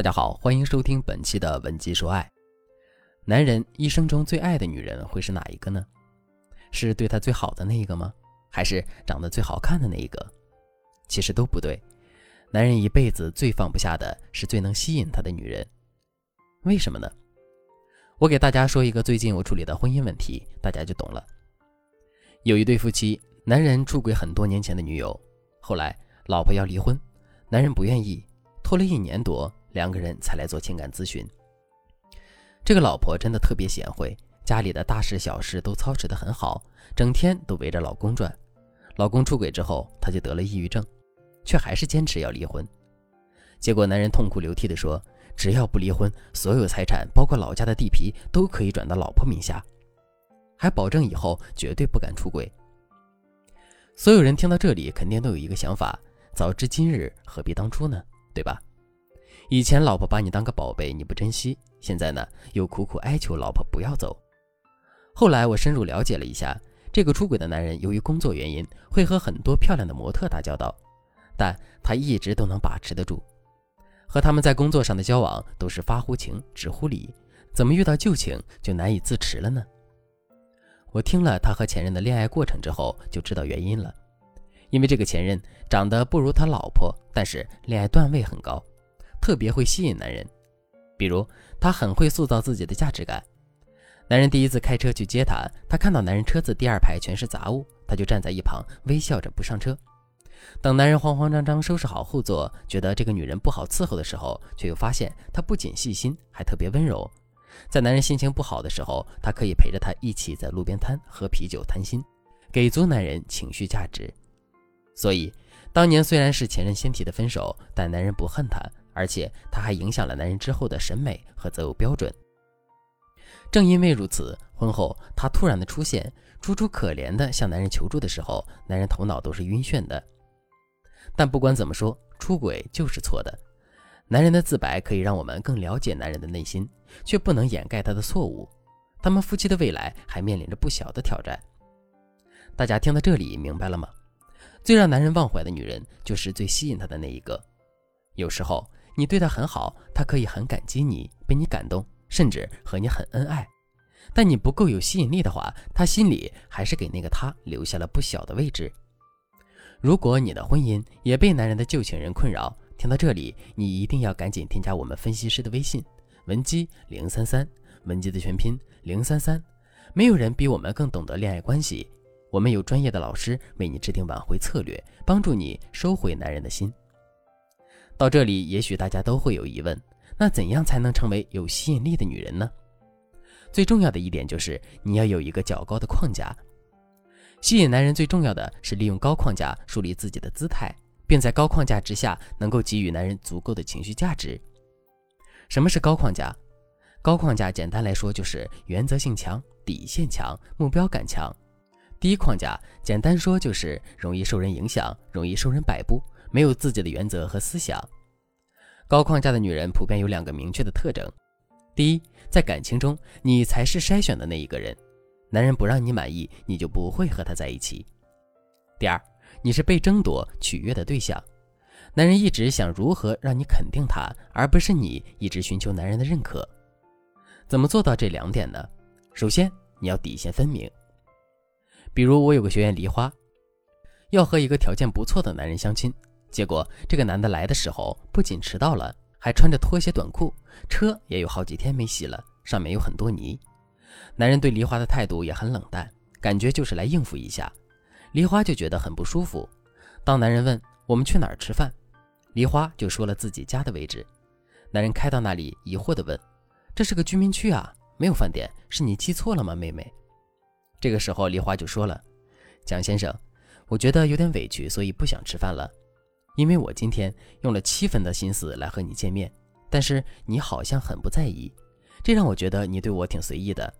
大家好，欢迎收听本期的文姬说爱。男人一生中最爱的女人会是哪一个呢？是对他最好的那一个吗？还是长得最好看的那一个？其实都不对。男人一辈子最放不下的是最能吸引他的女人。为什么呢？我给大家说一个最近我处理的婚姻问题，大家就懂了。有一对夫妻，男人出轨很多年前的女友，后来老婆要离婚，男人不愿意，拖了一年多，两个人才来做情感咨询。这个老婆真的特别贤惠，家里的大事小事都操持得很好，整天都围着老公转。老公出轨之后，她就得了抑郁症，却还是坚持要离婚。结果男人痛哭流涕地说：“只要不离婚，所有财产，包括老家的地皮，都可以转到老婆名下。”还保证以后绝对不敢出轨。所有人听到这里，肯定都有一个想法：早知今日，何必当初呢？对吧？以前老婆把你当个宝贝，你不珍惜；现在呢，又苦苦哀求老婆不要走。后来我深入了解了一下，这个出轨的男人由于工作原因，会和很多漂亮的模特打交道，但他一直都能把持得住。和他们在工作上的交往都是发乎情，止乎礼，怎么遇到旧情就难以自持了呢？我听了他和前任的恋爱过程之后，就知道原因了。因为这个前任长得不如他老婆，但是恋爱段位很高，特别会吸引男人。比如他很会塑造自己的价值感。男人第一次开车去接她，他看到男人车子第二排全是杂物，他就站在一旁微笑着不上车。等男人慌慌张张收拾好后座，觉得这个女人不好伺候的时候，却又发现她不仅细心，还特别温柔。在男人心情不好的时候，她可以陪着他一起在路边摊喝啤酒谈心，给足男人情绪价值。所以，当年虽然是前任先提的分手，但男人不恨她，而且他还影响了男人之后的审美和择偶标准。正因为如此，婚后她突然的出现，楚楚可怜的向男人求助的时候，男人头脑都是晕眩的。但不管怎么说，出轨就是错的。男人的自白可以让我们更了解男人的内心，却不能掩盖他的错误。他们夫妻的未来还面临着不小的挑战。大家听到这里明白了吗？最让男人忘怀的女人，就是最吸引他的那一个。有时候你对他很好，他可以很感激你，被你感动，甚至和你很恩爱。但你不够有吸引力的话，他心里还是给那个他留下了不小的位置。如果你的婚姻也被男人的旧情人困扰，听到这里，你一定要赶紧添加我们分析师的微信，文姬零三三，文姬的全拼零三三。没有人比我们更懂得恋爱关系，我们有专业的老师为你制定挽回策略，帮助你收回男人的心。到这里，也许大家都会有疑问：那怎样才能成为有吸引力的女人呢？最重要的一点就是你要有一个较高的框架。吸引男人最重要的是利用高框架树立自己的姿态。并在高框架之下，能够给予男人足够的情绪价值。什么是高框架？高框架简单来说就是原则性强、底线强、目标感强。低框架简单说就是容易受人影响、容易受人摆布、没有自己的原则和思想。高框架的女人普遍有两个明确的特征：第一，在感情中你才是筛选的那一个人，男人不让你满意，你就不会和他在一起；第二。你是被争夺取悦的对象，男人一直想如何让你肯定他，而不是你一直寻求男人的认可。怎么做到这两点呢？首先，你要底线分明。比如我有个学员梨花，要和一个条件不错的男人相亲，结果这个男的来的时候不仅迟到了，还穿着拖鞋短裤，车也有好几天没洗了，上面有很多泥。男人对梨花的态度也很冷淡，感觉就是来应付一下。梨花就觉得很不舒服。当男人问我们去哪儿吃饭，梨花就说了自己家的位置。男人开到那里，疑惑地问：“这是个居民区啊，没有饭店，是你记错了吗，妹妹？”这个时候，梨花就说了：“蒋先生，我觉得有点委屈，所以不想吃饭了。因为我今天用了七分的心思来和你见面，但是你好像很不在意，这让我觉得你对我挺随意的。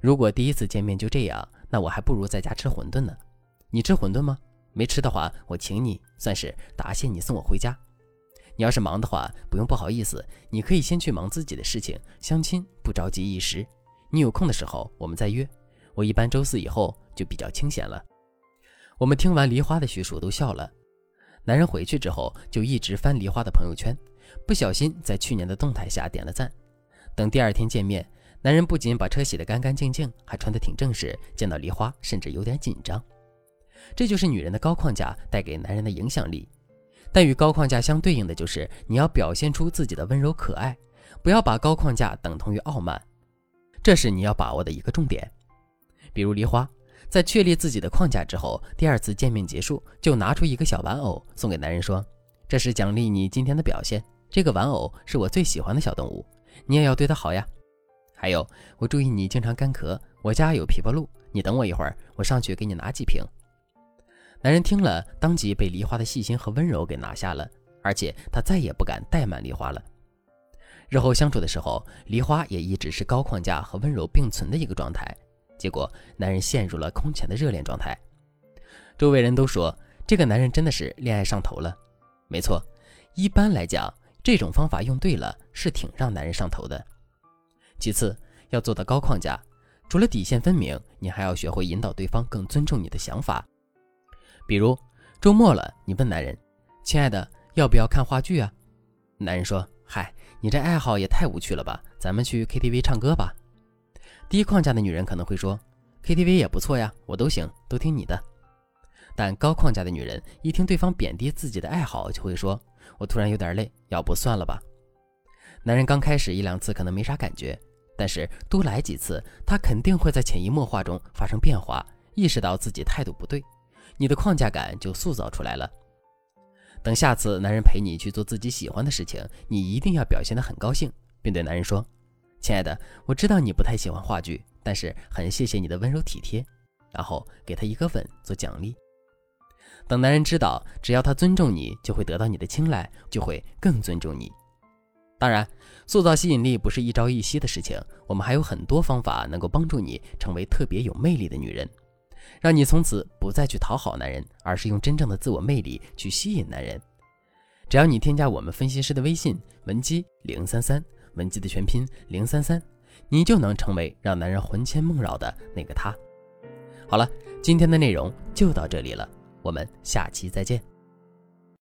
如果第一次见面就这样，那我还不如在家吃馄饨呢。”你吃馄饨吗？没吃的话，我请你，算是答谢你送我回家。你要是忙的话，不用不好意思，你可以先去忙自己的事情。相亲不着急一时，你有空的时候我们再约。我一般周四以后就比较清闲了。我们听完梨花的叙述都笑了。男人回去之后就一直翻梨花的朋友圈，不小心在去年的动态下点了赞。等第二天见面，男人不仅把车洗得干干净净，还穿得挺正式。见到梨花，甚至有点紧张。这就是女人的高框架带给男人的影响力。但与高框架相对应的就是你要表现出自己的温柔可爱，不要把高框架等同于傲慢。这是你要把握的一个重点。比如梨花，在确立自己的框架之后，第二次见面结束，就拿出一个小玩偶送给男人，说：“这是奖励你今天的表现。这个玩偶是我最喜欢的小动物。”你也要对它好呀。还有，我注意你经常干咳，我家有枇杷露，你等我一会儿，我上去给你拿几瓶。男人听了，当即被梨花的细心和温柔给拿下了，而且他再也不敢怠慢梨花了。日后相处的时候，梨花也一直是高框架和温柔并存的一个状态。结果，男人陷入了空前的热恋状态。周围人都说，这个男人真的是恋爱上头了。没错，一般来讲。这种方法用对了，是挺让男人上头的。其次，要做到高框架，除了底线分明，你还要学会引导对方更尊重你的想法。比如周末了，你问男人：“亲爱的，要不要看话剧啊？”男人说：“嗨，你这爱好也太无趣了吧，咱们去 KTV 唱歌吧。”低框架的女人可能会说：“KTV 也不错呀，我都行，都听你的。”但高框架的女人一听对方贬低自己的爱好，就会说。我突然有点累，要不算了吧？男人刚开始一两次可能没啥感觉，但是多来几次，他肯定会在潜移默化中发生变化，意识到自己态度不对，你的框架感就塑造出来了。等下次男人陪你去做自己喜欢的事情，你一定要表现得很高兴，并对男人说：“亲爱的，我知道你不太喜欢话剧，但是很谢谢你的温柔体贴。”然后给他一个吻做奖励。等男人知道，只要他尊重你，就会得到你的青睐，就会更尊重你。当然，塑造吸引力不是一朝一夕的事情，我们还有很多方法能够帮助你成为特别有魅力的女人，让你从此不再去讨好男人，而是用真正的自我魅力去吸引男人。只要你添加我们分析师的微信文姬零三三，文姬的全拼零三三，你就能成为让男人魂牵梦绕的那个他。好了，今天的内容就到这里了。我们下期再见。